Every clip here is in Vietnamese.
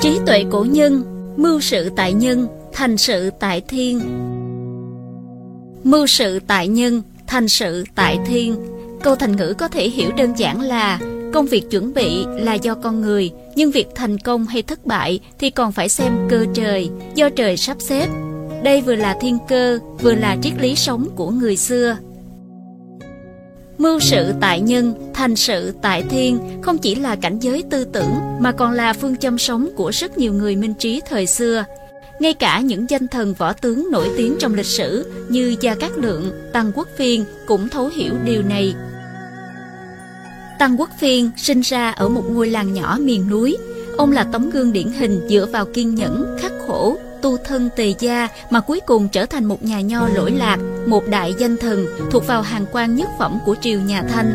Trí tuệ của nhân, mưu sự tại nhân, thành sự tại thiên. Mưu sự tại nhân, thành sự tại thiên. Câu thành ngữ có thể hiểu đơn giản là công việc chuẩn bị là do con người, nhưng việc thành công hay thất bại thì còn phải xem cơ trời, do trời sắp xếp. Đây vừa là thiên cơ, vừa là triết lý sống của người xưa. Mưu sự tại nhân, thành sự tại thiên không chỉ là cảnh giới tư tưởng mà còn là phương châm sống của rất nhiều người minh trí thời xưa. Ngay cả những danh thần võ tướng nổi tiếng trong lịch sử như Gia Cát Lượng, Tăng Quốc Phiên cũng thấu hiểu điều này. Tăng Quốc Phiên sinh ra ở một ngôi làng nhỏ miền núi. Ông là tấm gương điển hình dựa vào kiên nhẫn, khắc khổ, tu thân tề gia mà cuối cùng trở thành một nhà nho lỗi lạc, một đại danh thần thuộc vào hàng quan nhất phẩm của triều nhà Thanh.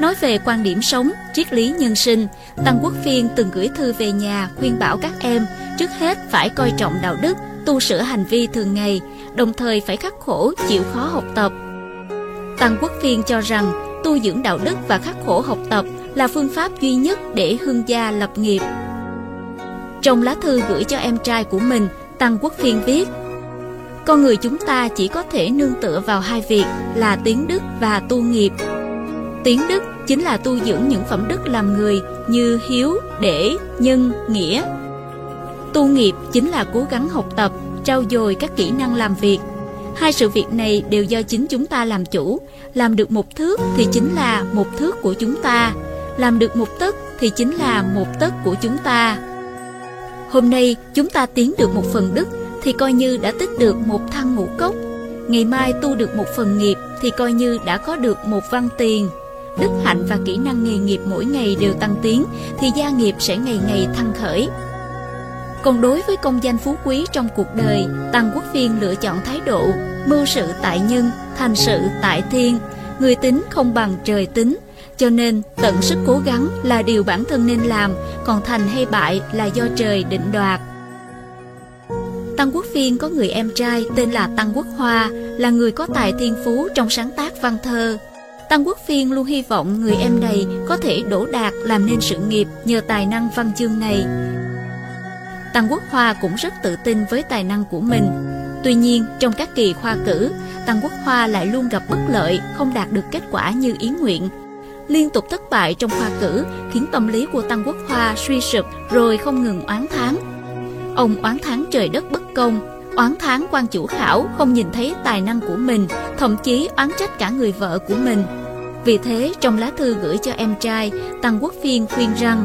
Nói về quan điểm sống, triết lý nhân sinh, Tăng Quốc Phiên từng gửi thư về nhà khuyên bảo các em trước hết phải coi trọng đạo đức, tu sửa hành vi thường ngày, đồng thời phải khắc khổ, chịu khó học tập. Tăng Quốc Phiên cho rằng tu dưỡng đạo đức và khắc khổ học tập là phương pháp duy nhất để hương gia lập nghiệp. Trong lá thư gửi cho em trai của mình, Tăng Quốc Phiên viết con người chúng ta chỉ có thể nương tựa vào hai việc là tiếng đức và tu nghiệp. Tiếng đức chính là tu dưỡng những phẩm đức làm người như hiếu, để, nhân, nghĩa. Tu nghiệp chính là cố gắng học tập, trau dồi các kỹ năng làm việc. Hai sự việc này đều do chính chúng ta làm chủ. Làm được một thước thì chính là một thước của chúng ta. Làm được một tấc thì chính là một tấc của chúng ta. Hôm nay chúng ta tiến được một phần đức thì coi như đã tích được một thăng ngũ cốc. Ngày mai tu được một phần nghiệp thì coi như đã có được một văn tiền. Đức hạnh và kỹ năng nghề nghiệp mỗi ngày đều tăng tiến thì gia nghiệp sẽ ngày ngày thăng khởi. Còn đối với công danh phú quý trong cuộc đời, Tăng Quốc Phiên lựa chọn thái độ mưu sự tại nhân, thành sự tại thiên, người tính không bằng trời tính, cho nên tận sức cố gắng là điều bản thân nên làm, còn thành hay bại là do trời định đoạt. Tăng Quốc Phiên có người em trai tên là Tăng Quốc Hoa, là người có tài thiên phú trong sáng tác văn thơ. Tăng Quốc Phiên luôn hy vọng người em này có thể đổ đạt làm nên sự nghiệp nhờ tài năng văn chương này. Tăng Quốc Hoa cũng rất tự tin với tài năng của mình. Tuy nhiên, trong các kỳ khoa cử, Tăng Quốc Hoa lại luôn gặp bất lợi, không đạt được kết quả như ý nguyện liên tục thất bại trong khoa cử khiến tâm lý của Tăng Quốc Hoa suy sụp rồi không ngừng oán thán. Ông oán thán trời đất bất công, oán thán quan chủ khảo không nhìn thấy tài năng của mình, thậm chí oán trách cả người vợ của mình. Vì thế, trong lá thư gửi cho em trai, Tăng Quốc Phiên khuyên rằng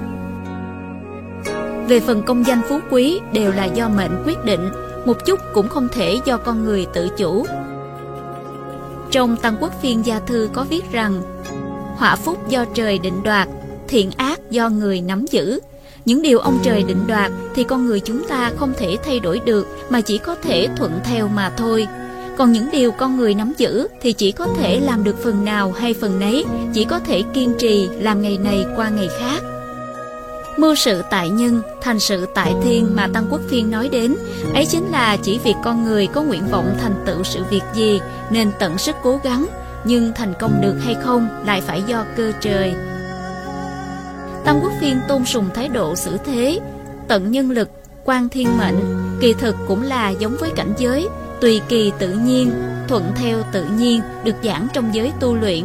Về phần công danh phú quý đều là do mệnh quyết định, một chút cũng không thể do con người tự chủ. Trong Tăng Quốc Phiên gia thư có viết rằng họa phúc do trời định đoạt, thiện ác do người nắm giữ. Những điều ông trời định đoạt thì con người chúng ta không thể thay đổi được mà chỉ có thể thuận theo mà thôi. Còn những điều con người nắm giữ thì chỉ có thể làm được phần nào hay phần nấy, chỉ có thể kiên trì làm ngày này qua ngày khác. Mưu sự tại nhân, thành sự tại thiên mà Tăng Quốc Phiên nói đến, ấy chính là chỉ việc con người có nguyện vọng thành tựu sự việc gì nên tận sức cố gắng, nhưng thành công được hay không lại phải do cơ trời. Tăng Quốc Phiên tôn sùng thái độ xử thế, tận nhân lực, quan thiên mệnh, kỳ thực cũng là giống với cảnh giới, tùy kỳ tự nhiên, thuận theo tự nhiên được giảng trong giới tu luyện.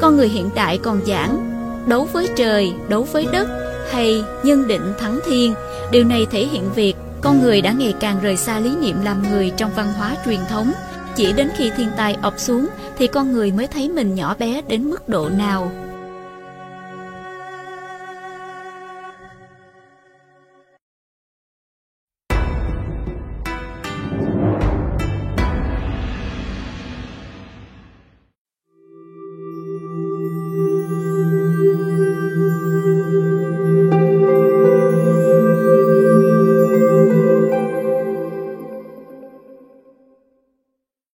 Con người hiện đại còn giảng đấu với trời, đấu với đất hay nhân định thắng thiên. Điều này thể hiện việc con người đã ngày càng rời xa lý niệm làm người trong văn hóa truyền thống, chỉ đến khi thiên tai ập xuống thì con người mới thấy mình nhỏ bé đến mức độ nào